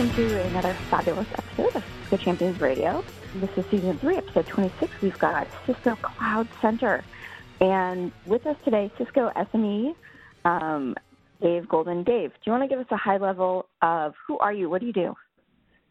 Welcome to another fabulous episode of Cisco Champions Radio. This is season three, episode 26. We've got Cisco Cloud Center. And with us today, Cisco SME, um, Dave Golden. Dave, do you want to give us a high level of who are you? What do you do?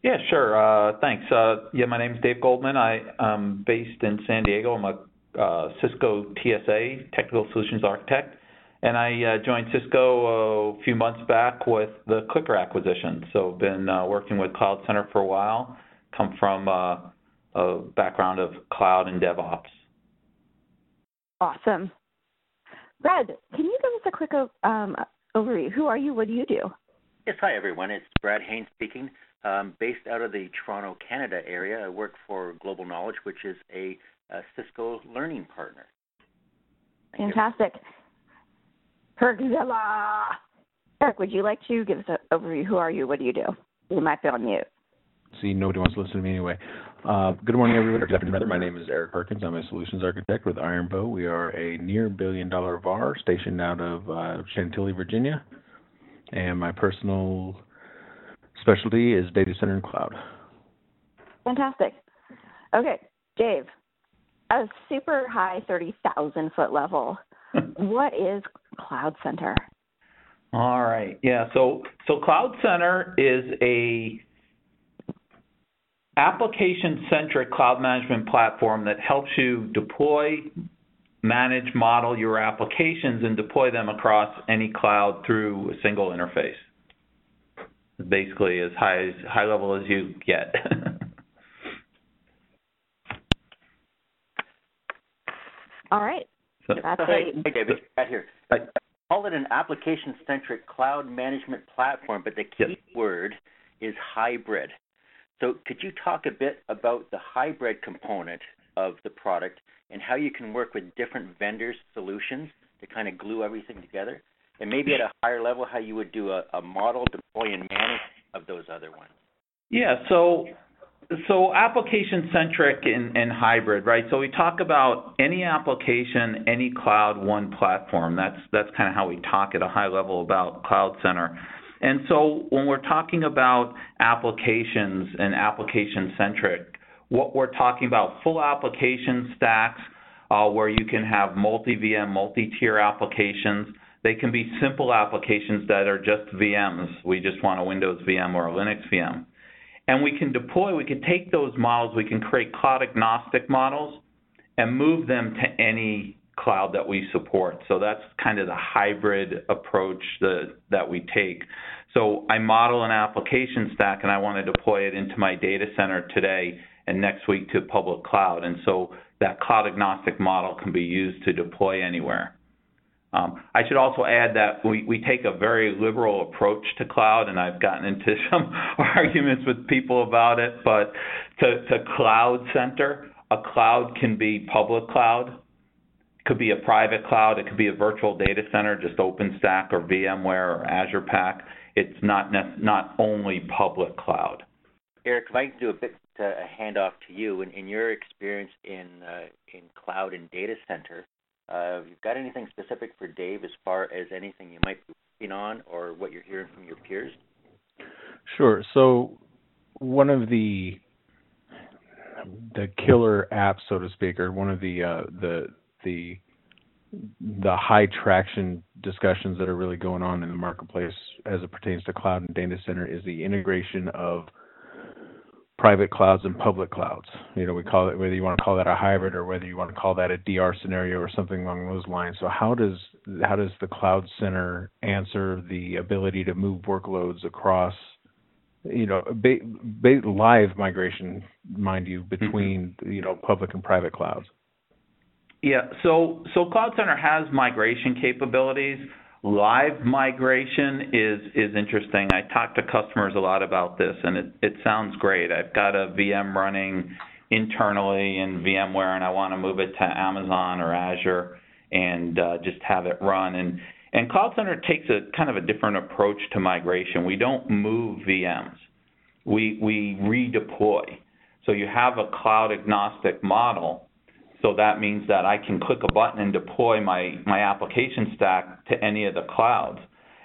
Yeah, sure. Uh, thanks. Uh, yeah, my name is Dave Goldman. I, am based in San Diego. I'm a uh, Cisco TSA, Technical Solutions Architect, and I uh, joined Cisco a few months back with the CliQr acquisition. So I've been uh, working with Cloud Center for a while. Come from uh, a background of cloud and DevOps. Awesome. Brad, can you give us a quick um, overview? Who are you? What do you do? Yes, hi everyone. It's Brad Haynes speaking. Um, based out of the Toronto, Canada area, I work for Global Knowledge, which is a, a Cisco learning partner. Thank Fantastic. Perkzilla. Eric, would you like to give us an overview? Who are you? What do you do? You might be on mute. See, nobody wants to listen to me anyway. Uh, good morning, everyone. Good afternoon. My name is Eric Perkins. I'm a solutions architect with Iron Bow. We are a near billion dollar VAR stationed out of uh, Chantilly, Virginia. And my personal specialty is data center and cloud. Fantastic. Okay, Dave, a super high 30,000 foot level. what is Cloud Center? All right. Yeah. So so Cloud Center is a application centric cloud management platform that helps you deploy, manage, model your applications, and deploy them across any cloud through a single interface. Basically, as high as high level as you get. All right. So, so hey, hey, David, right here. I call it an application-centric cloud management platform, but the key yep. word is hybrid. So, could you talk a bit about the hybrid component of the product and how you can work with different vendors' solutions to kind of glue everything together? And maybe at a higher level, how you would do a, a model, deploy, and manage of those other ones. Yeah. So so application centric and, and, hybrid, right? So we talk about any application, any cloud, one platform. That's that's kind of how we talk at a high level about Cloud Center. And so when we're talking about applications and application centric, what we're talking about full application stacks uh, where you can have multi VM, multi tier applications. They can be simple applications that are just VMs. We just want a Windows VM or a Linux VM and we can deploy, we can take those models, we can create cloud agnostic models and move them to any cloud that we support. So that's kind of the hybrid approach that, that we take. So I model an application stack and I want to deploy it into my data center today and next week to public cloud. And so that cloud agnostic model can be used to deploy anywhere. Um, I should also add that we, take a very liberal approach to cloud, and I've gotten into some arguments with people about it. But to, Cloud Center, a cloud can be public cloud, could be a private cloud, it could be a virtual data center, just OpenStack or VMware or Azure Pack. It's not not only public cloud. Eric, if I can do a bit uh, a handoff to you, in, your experience in uh, in cloud and data center, uh, you've got anything specific for Dave as far as anything you might be working on or what you're hearing from your peers? Sure. So one of the the killer apps, so to speak, or one of the uh, the the the high traction discussions that are really going on in the marketplace as it pertains to cloud and data center is the integration of private clouds and public clouds. You know, we call it whether you want to call that a hybrid or whether you want to call that a DR scenario or something along those lines. So how does how does the cloud center answer the ability to move workloads across you know, ba- ba- live migration, mind you, mm-hmm. between mm-hmm. you know public and private clouds. Yeah, so so Cloud Center has migration capabilities. Live migration is is interesting. I talk to customers a lot about this, and it it sounds great. I've got a VM running internally in VMware, and I want to move it to Amazon or Azure and uh, just have it run. And and Cloud Center takes a kind of a different approach to migration. We don't move VMs. We we redeploy. So you have a cloud agnostic model so that means that I can click a button and deploy my, my application stack to any of the clouds.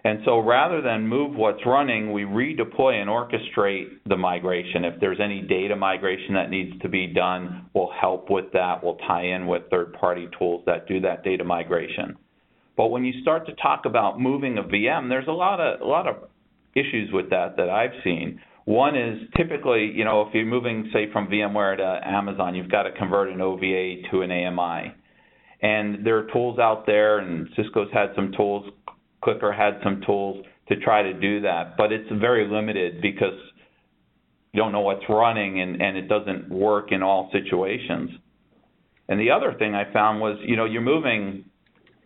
And so rather than move what's running, we redeploy and orchestrate the migration. If there's any data migration that needs to be done, we'll help with that. We'll tie in with third party tools that do that data migration. But when you start to talk about moving a VM, there's a lot of a lot of issues with that that I've seen. One is typically, you know, if you're moving, say, from VMware to Amazon, you've got to convert an OVA to an AMI. And there are tools out there, and Cisco's had some tools, CliQr had some tools to try to do that, but it's very limited because you don't know what's running and, and it doesn't work in all situations. And the other thing I found was, you know, you're moving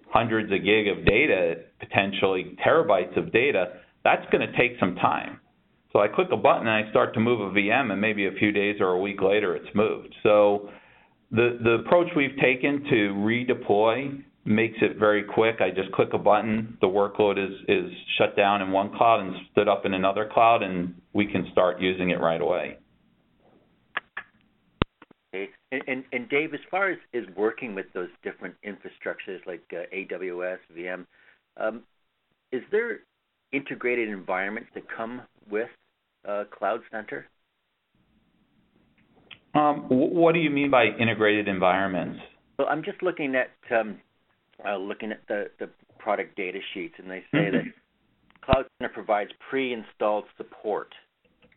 hundreds of gig of data, potentially terabytes of data, that's going to take some time. So I click a button and I start to move a VM, and maybe a few days or a week later, it's moved. So the the approach we've taken to redeploy makes it very quick. I just click a button, the workload is is shut down in one cloud and stood up in another cloud, and we can start using it right away. Okay. And, and, and Dave, as far as working with those different infrastructures like uh, AWS, VM, um, is there integrated environments that come with uh, Cloud Center? Um, what do you mean by integrated environments? Well, I'm just looking at um, uh, looking at the, the product data sheets, and they say mm-hmm. that Cloud Center provides pre-installed support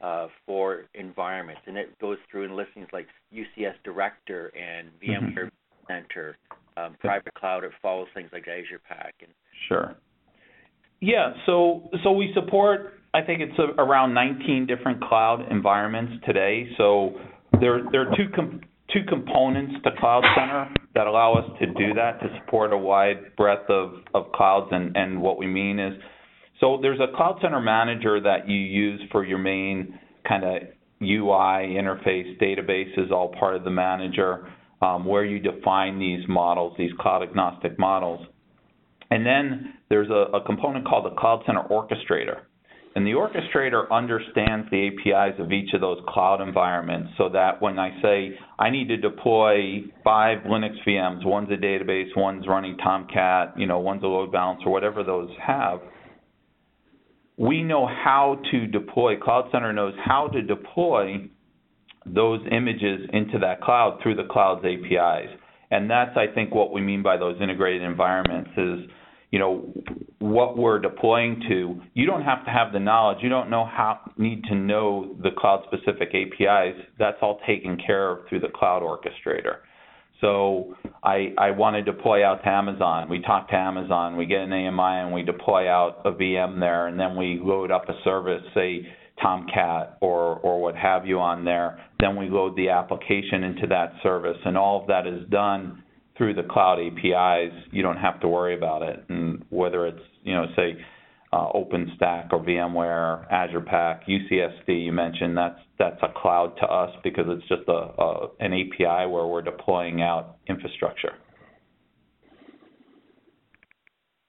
uh, for environments, and it goes through and listings like UCS Director and VMware mm-hmm. Center, um, private cloud. It follows things like Azure Pack. And sure. Yeah, so so we support. I think it's a, around 19 different cloud environments today. So there are two com- two components to Cloud Center that allow us to do that to support a wide breadth of clouds. And what we mean is, so there's a Cloud Center manager that you use for your main kind of UI interface databases, all part of the manager, um, where you define these models, these cloud agnostic models. And then there's a component called the Cloud Center Orchestrator. And the orchestrator understands the APIs of each of those cloud environments so that when I say I need to deploy five Linux VMs, one's a database, one's running Tomcat, you know, one's a load balancer, whatever those have, we know how to deploy, Cloud Center knows how to deploy those images into that cloud through the cloud's APIs. And that's, I think, what we mean by those integrated environments is you know what we're deploying to you don't have to have the knowledge. You don't know how need to know the cloud specific apis that's all taken care of through the cloud orchestrator. So i i want to deploy out to amazon. We talk to amazon. We get an ami and we deploy out a vm there and then we load up a service say tomcat or or what have you on there. Then we load the application into that service and all of that is done through the cloud APIs, you don't have to worry about it. And whether it's, you know, say, uh, OpenStack or VMware, Azure Pack, UCSD, you mentioned that's that's a cloud to us because it's just a, a an API where we're deploying out infrastructure.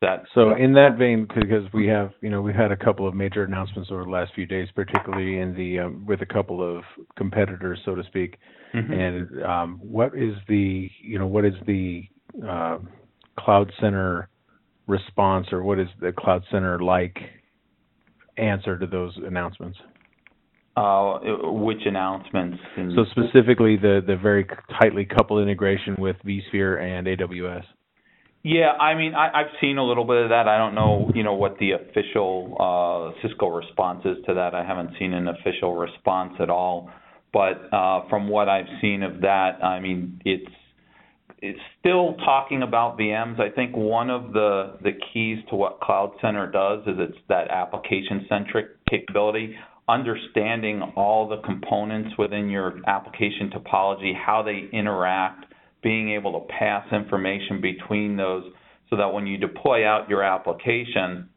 That, so in that vein, because we have, you know, we've had a couple of major announcements over the last few days, particularly in the um, with a couple of competitors, so to speak. Mm-hmm. And um, what is the, you know, what is the uh, Cloud Center response, or what is the Cloud Center like answer to those announcements? Uh, which announcements? So specifically, the the very tightly coupled integration with vSphere and AWS. Yeah, I mean, I, I've seen a little bit of that. I don't know, you know, what the official uh, Cisco response is to that. I haven't seen an official response at all. But uh, from what I've seen of that, I mean, it's it's still talking about VMs. I think one of the the keys to what Cloud Center does is it's that application centric capability, understanding all the components within your application topology, how they interact being able to pass information between those so that when you deploy out your application,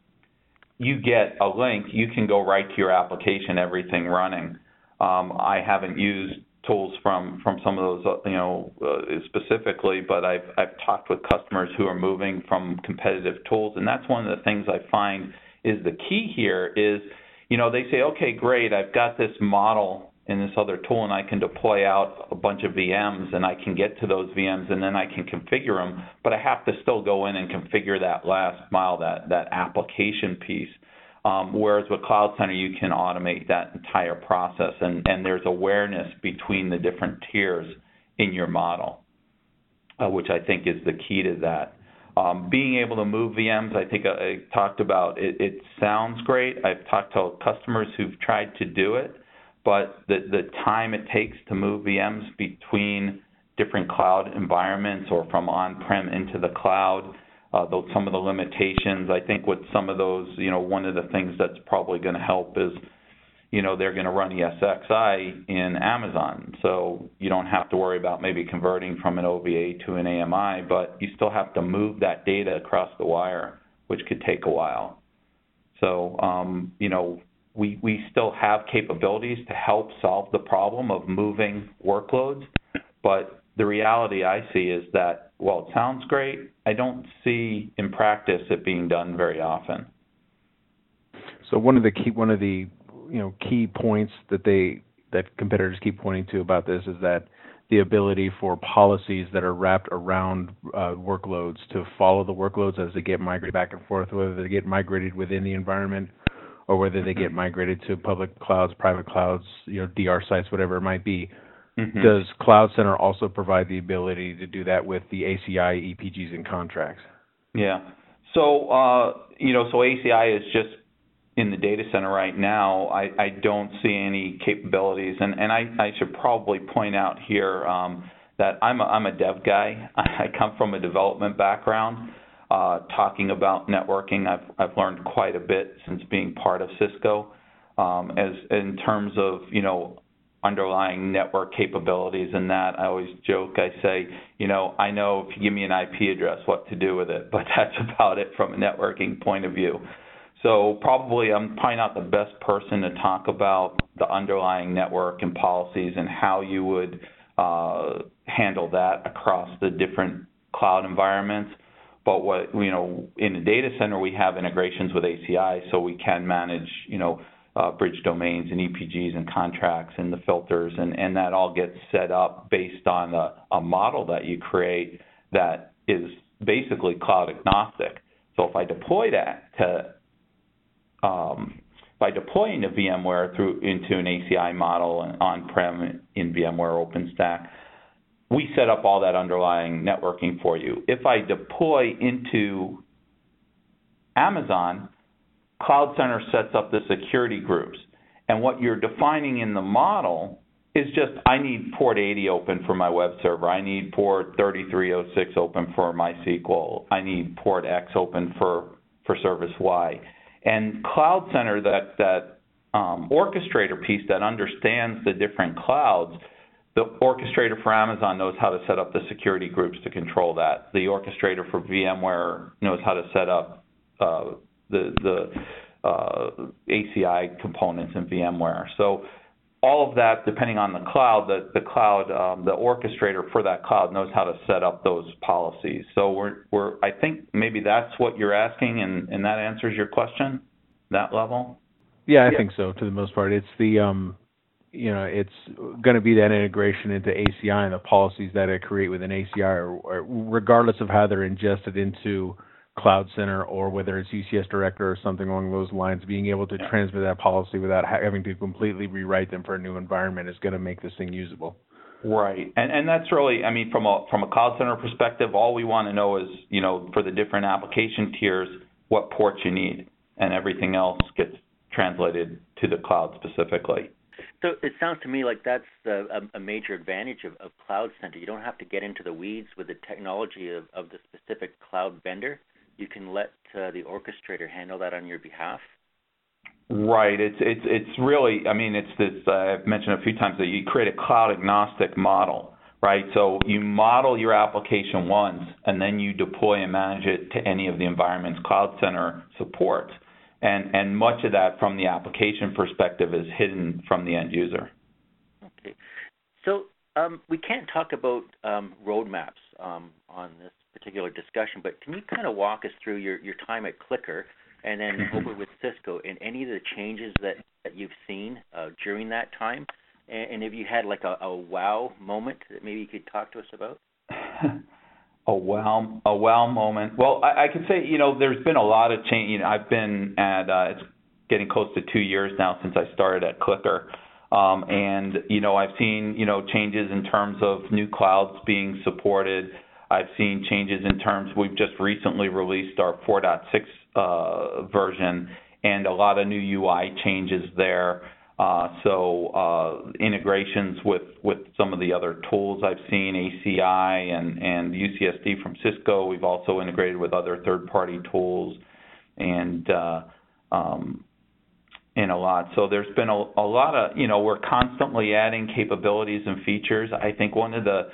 you get a link, you can go right to your application, everything running. Um, I haven't used tools from from some of those, uh, you know, uh, specifically, but I've I've talked with customers who are moving from competitive tools, and that's one of the things I find is the key here is, you know, they say, okay, great, I've got this model in this other tool, and I can deploy out a bunch of VMs, and I can get to those VMs, and then I can configure them, but I have to still go in and configure that last mile, that that application piece. Um, whereas with Cloud Center, you can automate that entire process, and, and there's awareness between the different tiers in your model, uh, which I think is the key to that. Um, being able to move VMs, I think I, I talked about it, it sounds great. I've talked to customers who've tried to do it, but the, the time it takes to move VMs between different cloud environments or from on-prem into the cloud uh, those, some of the limitations. I think with some of those, you know, one of the things that's probably going to help is, you know, they're going to run ESXi in Amazon, so you don't have to worry about maybe converting from an OVA to an AMI, but you still have to move that data across the wire, which could take a while. So, um, you know, we we still have capabilities to help solve the problem of moving workloads, but the reality I see is that while it sounds great, I don't see in practice it being done very often. So one of the key one of the you know key points that they that competitors keep pointing to about this is that the ability for policies that are wrapped around uh, workloads to follow the workloads as they get migrated back and forth, whether they get migrated within the environment or whether they get migrated to public clouds, private clouds, you know, DR sites, whatever it might be. Mm-hmm. Does Cloud Center also provide the ability to do that with the ACI, EPGs, and contracts? Yeah. So, uh, you know, so ACI is just in the data center right now. I, I don't see any capabilities, and, and I, I should probably point out here um, that I'm a, I'm a dev guy. I come from a development background. Uh, talking about networking, I've I've learned quite a bit since being part of Cisco. Um, as in terms of you know underlying network capabilities and that. I always joke, I say, you know, I know if you give me an IP address what to do with it, but that's about it from a networking point of view. So probably I'm probably not the best person to talk about the underlying network and policies and how you would uh, handle that across the different cloud environments. But what you know, in the data center, we have integrations with ACI, so we can manage, you know, uh, bridge domains and EPGs and contracts and the filters, and, and that all gets set up based on a, a model that you create that is basically cloud agnostic. So if I deploy that to um, by deploying a VMware through into an ACI model and on-prem in VMware OpenStack, we set up all that underlying networking for you. If I deploy into Amazon, Cloud Center sets up the security groups. And what you're defining in the model is just I need port 80 open for my web server. I need port 3306 open for MySQL. I need port X open for for service Y. And Cloud Center, that that um, orchestrator piece that understands the different clouds, the orchestrator for Amazon knows how to set up the security groups to control that. The orchestrator for VMware knows how to set up uh, the the uh, ACI components in VMware. So all of that, depending on the cloud, the, the cloud, um, the orchestrator for that cloud knows how to set up those policies. So we're, we're, I think maybe that's what you're asking, and, and that answers your question, that level. Yeah, I yeah. think so. To the most part, it's the, um, you know, it's going to be that integration into ACI and the policies that it create within ACI, or, or regardless of how they're ingested into Cloud Center or whether it's UCS Director or something along those lines, being able to transmit that policy without having to completely rewrite them for a new environment is going to make this thing usable. Right, and and that's really, I mean, from a from a Cloud Center perspective, all we want to know is, you know, for the different application tiers, what ports you need, and everything else gets translated to the cloud specifically. So it sounds to me like that's the, a, a, major advantage of, of Cloud Center. You don't have to get into the weeds with the technology of, of the specific cloud vendor you can let uh, the orchestrator handle that on your behalf? Right. It's it's it's really. I mean, it's this. Uh, I've mentioned a few times that you create a cloud agnostic model, right? So you model your application once, and then you deploy and manage it to any of the environments Cloud Center supports. And, and much of that from the application perspective is hidden from the end user. Okay. So um, we can't talk about um, roadmaps um, on this particular discussion, but can you kind of walk us through your, your time at CliQr and then mm-hmm. over with Cisco and any of the changes that, that you've seen uh, during that time? And, and have you had like a, a wow moment that maybe you could talk to us about? a wow a wow moment. Well, I, I could say you know there's been a lot of change. You know, I've been at uh, it's getting close to two years now since I started at CliQr. Um, and you know I've seen you know changes in terms of new clouds being supported. I've seen changes in terms. We've just recently released our 4.6 uh, version and a lot of new UI changes there. Uh, so uh, integrations with, some of the other tools I've seen, ACI and, UCSD from Cisco. We've also integrated with other third-party tools and uh, um, a lot. So there's been a, a lot of, you know, we're constantly adding capabilities and features. I think one of the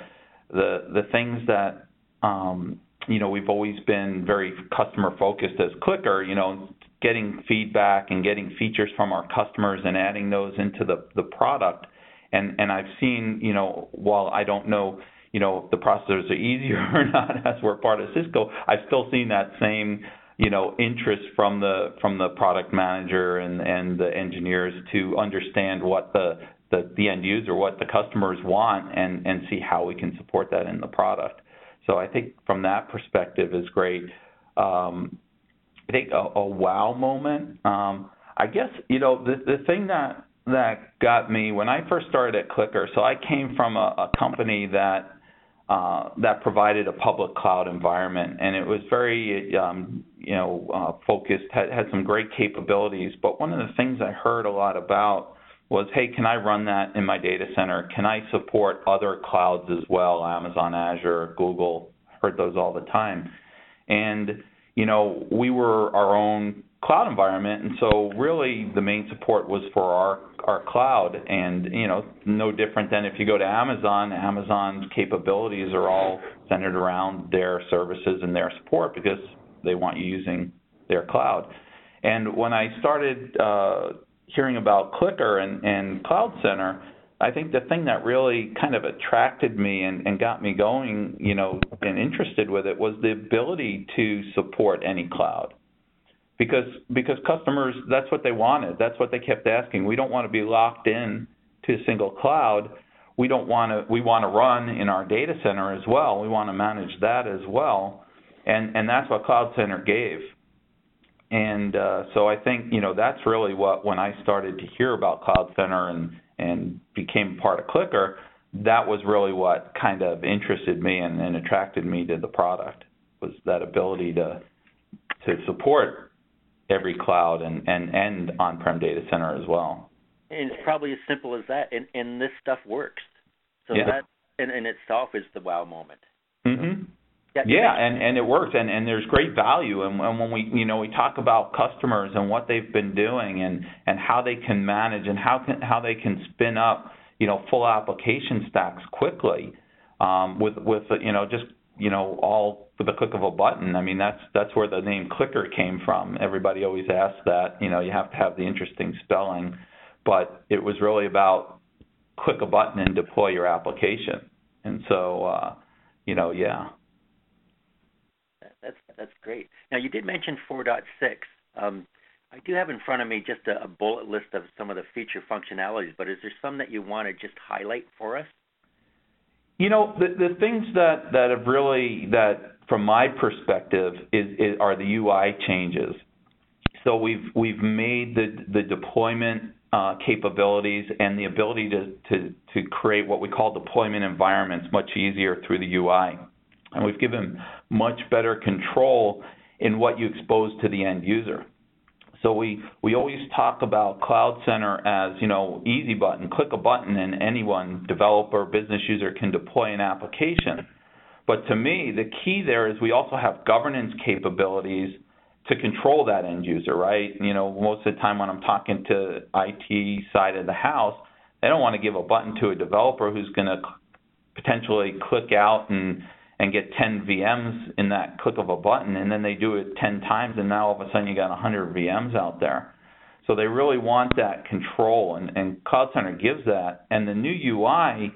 the the things that um, you know we've always been very customer focused as CliQr. You know, getting feedback and getting features from our customers and adding those into the the product. And and I've seen, you know, while I don't know, you know, if the processors are easier or not as we're part of Cisco, I've still seen that same you know interest from the from the product manager and and the engineers to understand what the the, the end user what the customers want and and see how we can support that in the product so I think from that perspective is great um, I think a, a wow moment. Um, I guess you know the the thing that that got me when I first started at CliQr. So I came from a, a company that uh, that provided a public cloud environment, and it was very um, you know uh, focused, had, had some great capabilities. But one of the things I heard a lot about was, hey, can I run that in my data center? Can I support other clouds as well, Amazon, Azure, Google? Heard those all the time, and you know, we were our own cloud environment, and so really the main support was for our our cloud, and you know, no different than if you go to Amazon. Amazon's capabilities are all centered around their services and their support because they want you using their cloud. And when I started uh, hearing about CliQr and, and Cloud Center, I think the thing that really kind of attracted me and, and got me going, you know, and interested with it was the ability to support any cloud. Because because customers that's what they wanted. That's what they kept asking. We don't want to be locked in to a single cloud. We don't want to we want to run in our data center as well. We want to manage that as well. And and that's what Cloud Center gave. And uh, so I think you know that's really what when I started to hear about Cloud Center and and became part of CliQr, that was really what kind of interested me and, and attracted me to the product was that ability to to support every cloud and, and, and on-prem data center as well. And it's probably as simple as that, and, and this stuff works. So yeah. that in, in itself is the wow moment. Mm-hmm. Yeah, yeah, and and it works, and and there's great value, and, and when we you know we talk about customers and what they've been doing, and and how they can manage, and how can how they can spin up you know full application stacks quickly, um, with with you know just you know all with the click of a button. I mean that's that's where the name CliQr came from. Everybody always asks that. You know you have to have the interesting spelling, but it was really about click a button and deploy your application. And so uh, you know yeah. That's great. Now you did mention 4.6. Um, I do have in front of me just a, a, bullet list of some of the feature functionalities, but is there some that you want to just highlight for us? You know, the the things that that have really that from my perspective is, is are the UI changes. So we've we've made the the deployment uh, capabilities and the ability to, to to create what we call deployment environments much easier through the UI and we've given much better control in what you expose to the end user. So we, we always talk about Cloud Center as, you know, easy button, click a button and anyone, developer, business user can deploy an application. But to me, the key there is we also have governance capabilities to control that end user, right? You know, most of the time when I'm talking to IT side of the house, they don't want to give a button to a developer who's going to potentially click out and and get 10 VMs in that click of a button, and then they do it 10 times, and now all of a sudden you got 100 VMs out there. So they really want that control, and, and Cloud Center gives that. And the new UI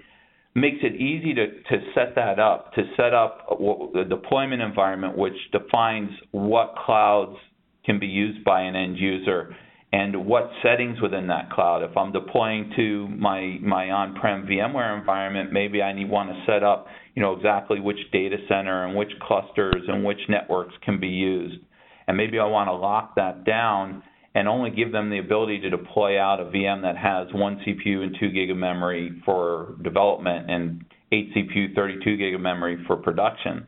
makes it easy to, to set that up, to set up a deployment environment which defines what clouds can be used by an end user and what settings within that cloud. If I'm deploying to my my on-prem VMware environment, maybe I need want to set up, you know, exactly which data center and which clusters and which networks can be used. And maybe I want to lock that down and only give them the ability to deploy out a VM that has one CPU and 2 gig of memory for development and 8 CPU, 32 gig of memory for production.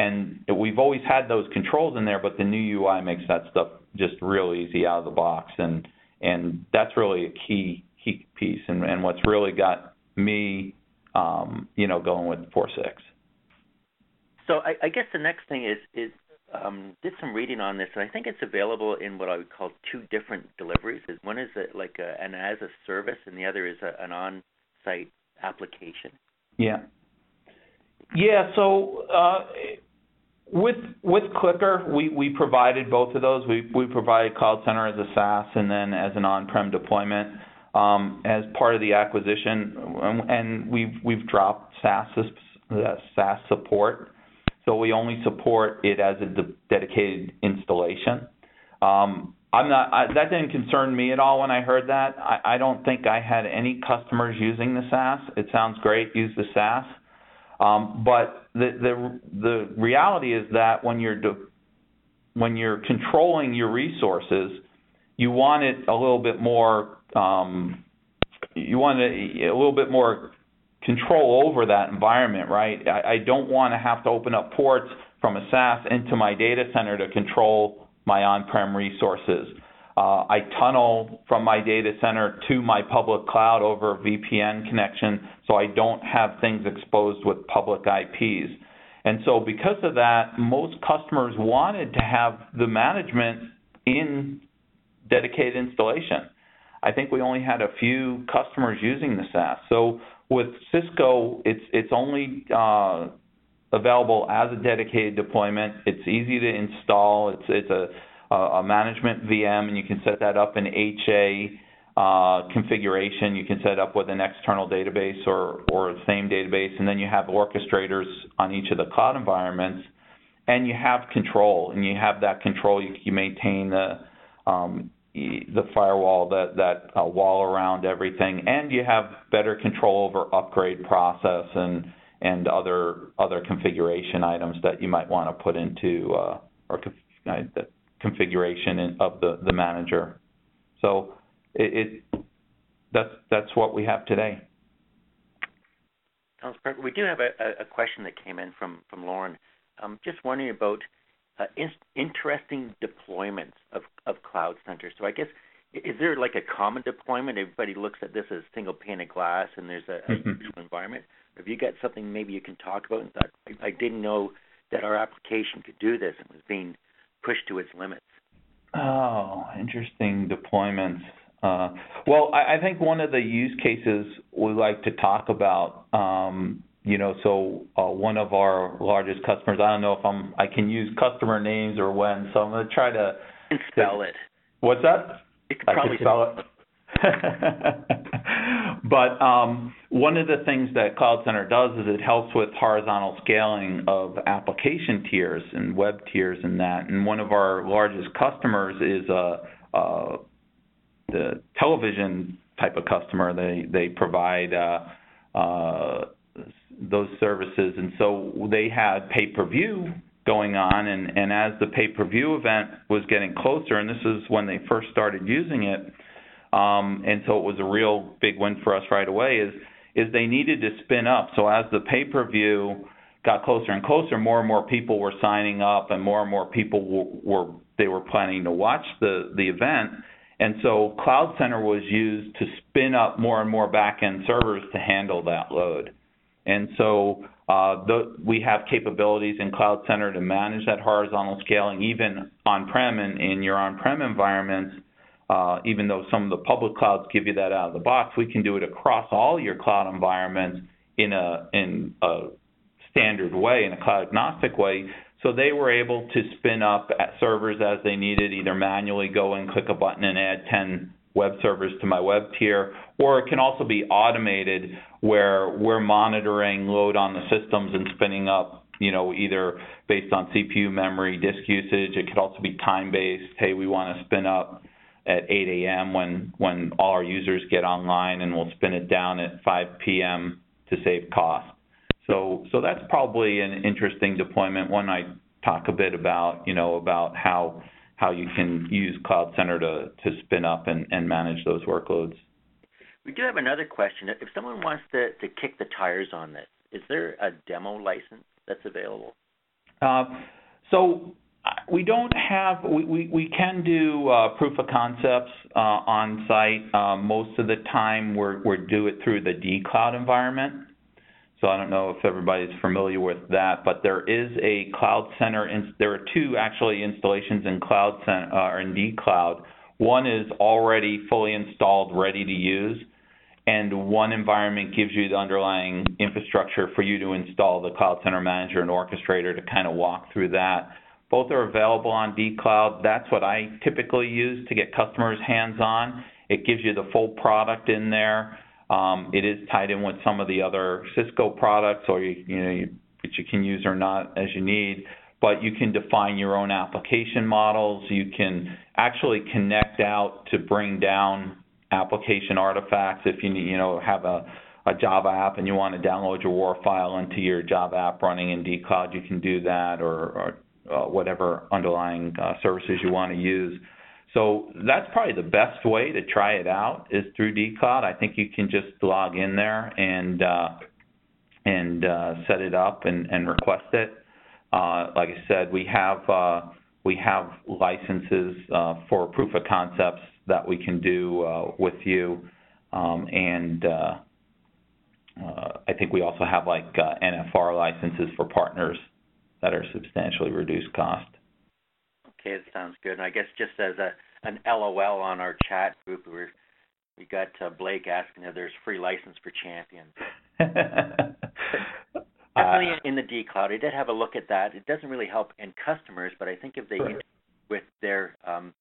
And we've always had those controls in there, but the new UI makes that stuff just real easy out of the box, and and that's really a key key piece, and, and what's really got me, um, you know, going with 4.6. So I, I guess the next thing is is um, did some reading on this, and I think it's available in what I would call two different deliveries. One is a, like a, an as a service, and the other is a, an on-site application. Yeah. Yeah. So uh, with with CliQr, we, we provided both of those. We we provided Cloud Center as a SaaS and then as an on-prem deployment um, as part of the acquisition, and we've we've dropped SaaS SaaS support so we only support it as a de- dedicated installation. Um, I'm not. I, that didn't concern me at all when I heard that. I, I don't think I had any customers using the SaaS. It sounds great. Use the SaaS. Um, but the the the reality is that when you're de- when you're controlling your resources, you want it a little bit more. Um, you want it a little bit more control over that environment, right? I, I don't want to have to open up ports from a SaaS into my data center to control my on-prem resources. Uh, I tunnel from my data center to my public cloud over a VPN connection so I don't have things exposed with public IPs. And so, because of that, most customers wanted to have the management in dedicated installation. I think we only had a few customers using the SaaS. So, with Cisco, it's it's only uh, available as a dedicated deployment. It's easy to install. It's it's a a management VM, and you can set that up in HA uh, configuration. You can set up with an external database or or the same database, and then you have orchestrators on each of the cloud environments, and you have control, and you have that control. You, you maintain the um, the firewall that that uh, wall around everything, and you have better control over upgrade process and and other other configuration items that you might want to put into uh, or uh, the configuration of the the manager. So it, it that's that's what we have today. Sounds perfect. We do have a, a question that came in from from Lauren. Um, just wondering about uh, in, interesting deployments of, of Cloud centers. So I guess is there like a common deployment? Everybody looks at this as single pane of glass, and there's a, a mm-hmm. environment. Have you got something maybe you can talk about? And thought I, I didn't know that our application could do this and was being pushed to its limits. Oh, interesting deployments. Uh, well, I, I think one of the use cases we like to talk about um, you know, so uh, one of our largest customers, I don't know if I'm, I can use customer names or when, so I'm going to try to spell it. What's that? You can probably spell it. but um, one of the things that Cloud Center does is it helps with horizontal scaling of application tiers and web tiers and that. And one of our largest customers is a, a the television type of customer. They they provide uh, uh, those services, and so they had pay per view going on, and and as the pay per view event was getting closer, and this is when they first started using it, um, and so it was a real big win for us right away. Is is they needed to spin up. So as the pay per view got closer and closer, more and more people were signing up, and more and more people were, were they were planning to watch the the event. And so Cloud Center was used to spin up more and more backend servers to handle that load. And so uh, the, we have capabilities in Cloud Center to manage that horizontal scaling, even on-prem and in your on-prem environments. Uh, even though some of the public clouds give you that out of the box, we can do it across all your cloud environments in a in a standard way, in a cloud agnostic way. So they were able to spin up servers as they needed, either manually go and click a button and add 10 web servers to my web tier, or it can also be automated where we're monitoring load on the systems and spinning up, you know, either based on CPU memory, disk usage. It could also be time based. Hey, we want to spin up at 8 a.m. when when all our users get online, and we'll spin it down at 5 p.m. to save cost. So so that's probably an interesting deployment. One I talk a bit about, you know, about how how you can use Cloud Center to to spin up and, and manage those workloads. We do have another question. If someone wants to, to kick the tires on this, is there a demo license that's available? Uh, so we don't have we, we, we can do uh, proof of concepts uh, on site. Uh, most of the time, we're we do it through the D Cloud environment. So I don't know if everybody's familiar with that, but there is a Cloud Center. In, there are two actually installations in Cloud Center uh, or in D Cloud. One is already fully installed, ready to use, and one environment gives you the underlying infrastructure for you to install the Cloud Center Manager and Orchestrator to kind of walk through that. Both are available on D Cloud. That's what I typically use to get customers hands on. It gives you the full product in there. Um, it is tied in with some of the other Cisco products, or you, you know, you, which you can use or not as you need. But you can define your own application models. You can actually connect out to bring down application artifacts. If you you know have a a Java app and you want to download your WAR file into your Java app running in dcloud, you can do that, or, or whatever underlying uh, services you want to use. So that's probably the best way to try it out is through dcloud. I think you can just log in there and uh, and uh, set it up and, and request it. Uh, like I said, we have uh, we have licenses uh, for proof of concepts that we can do uh, with you, um, and I think we also have like NFR licenses for partners that are substantially reduced cost. Okay, it sounds good. And I guess just as a an LOL on our chat group, we we got uh, Blake asking if there's free license for champions. Definitely uh, in the D Cloud, I did have a look at that. It doesn't really help end customers, but I think if they right. with their um,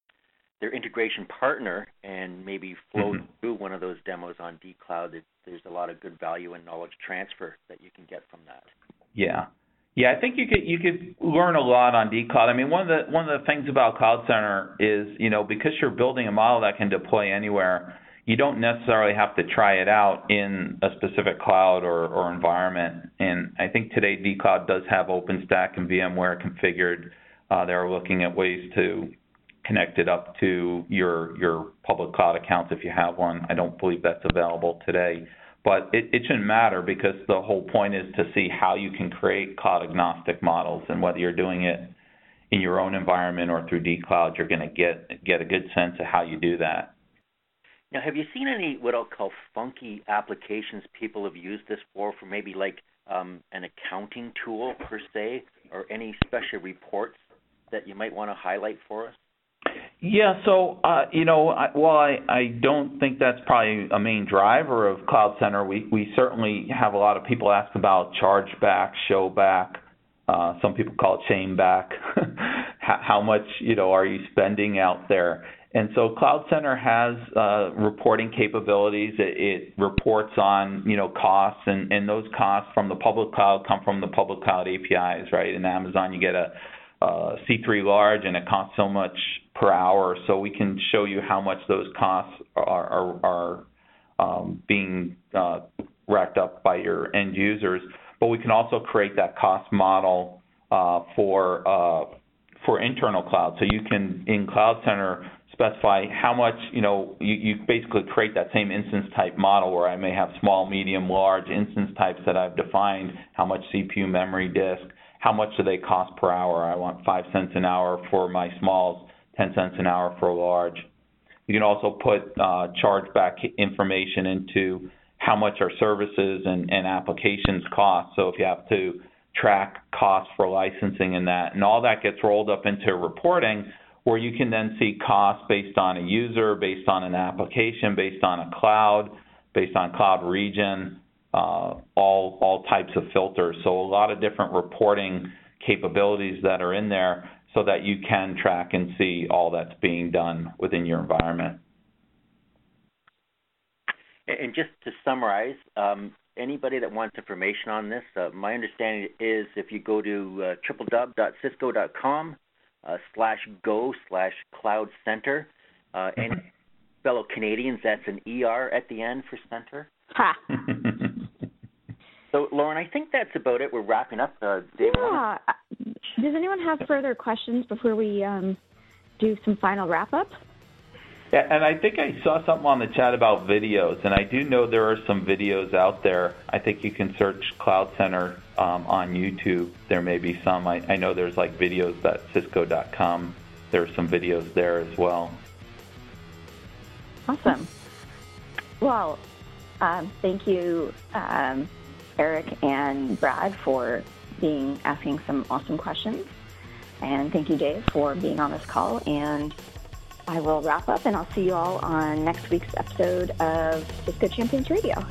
their integration partner and maybe flow mm-hmm. through one of those demos on D Cloud, there's a lot of good value and knowledge transfer that you can get from that. Yeah, yeah, I think you could you could learn a lot on dcloud. I mean, one of the one of the things about Cloud Center is you know because you're building a model that can deploy anywhere, you don't necessarily have to try it out in a specific cloud or, or environment. And I think today dcloud does have OpenStack and VMware configured. Uh, they're looking at ways to connect it up to your your public cloud accounts if you have one. I don't believe that's available today. But it, it shouldn't matter because the whole point is to see how you can create cloud agnostic models and whether you're doing it in your own environment or through dcloud, you're going to get get a good sense of how you do that. Now, have you seen any what I'll call funky applications people have used this for, for maybe like um, an accounting tool per se, or any special reports that you might want to highlight for us? Yeah, so uh, you know, I, while I, I don't think that's probably a main driver of Cloud Center, we we certainly have a lot of people ask about chargeback, showback. Uh, some people call it shame back. how, how much you know are you spending out there? And so Cloud Center has uh, reporting capabilities. It, it reports on you know costs, and, and those costs from the public cloud come from the public cloud APIs, right? In Amazon, you get a uh, C3 large and it costs so much per hour. So we can show you how much those costs are, are, are um, being uh, racked up by your end users. But we can also create that cost model uh, for uh, for internal cloud. So you can in Cloud Center specify how much you know you, you basically create that same instance type model where I may have small, medium, large instance types that I've defined. How much CPU, memory, disk how much do they cost per hour? I want five cents an hour for my smalls, ten cents an hour for a large. You can also put uh, chargeback information into how much our services and, and applications cost. So if you have to track costs for licensing and that, and all that gets rolled up into reporting where you can then see costs based on a user, based on an application, based on a cloud, based on cloud region, uh, all all types of filters. So a lot of different reporting capabilities that are in there, so that you can track and see all that's being done within your environment. And just to summarize, um, anybody that wants information on this, uh, my understanding is if you go to uh, www.cisco.com uh, slash go slash cloud center, uh, and fellow Canadians, that's an ER at the end for center. Ha. so, Lauren, I think that's about it. We're wrapping up. Uh, Dave, yeah. Does anyone have further questions before we um, do some final wrap up? Yeah, and I think I saw something on the chat about videos, and I do know there are some videos out there. I think you can search CloudCenter um, on YouTube. There may be some. I, I know there's like videos.cisco.com. There are some videos there as well. Awesome. Well, um, thank you, um, Eric and Brad, for being asking some awesome questions, and thank you, Dave, for being on this call. And I will wrap up, and I'll see you all on next week's episode of Cisco Champions Radio.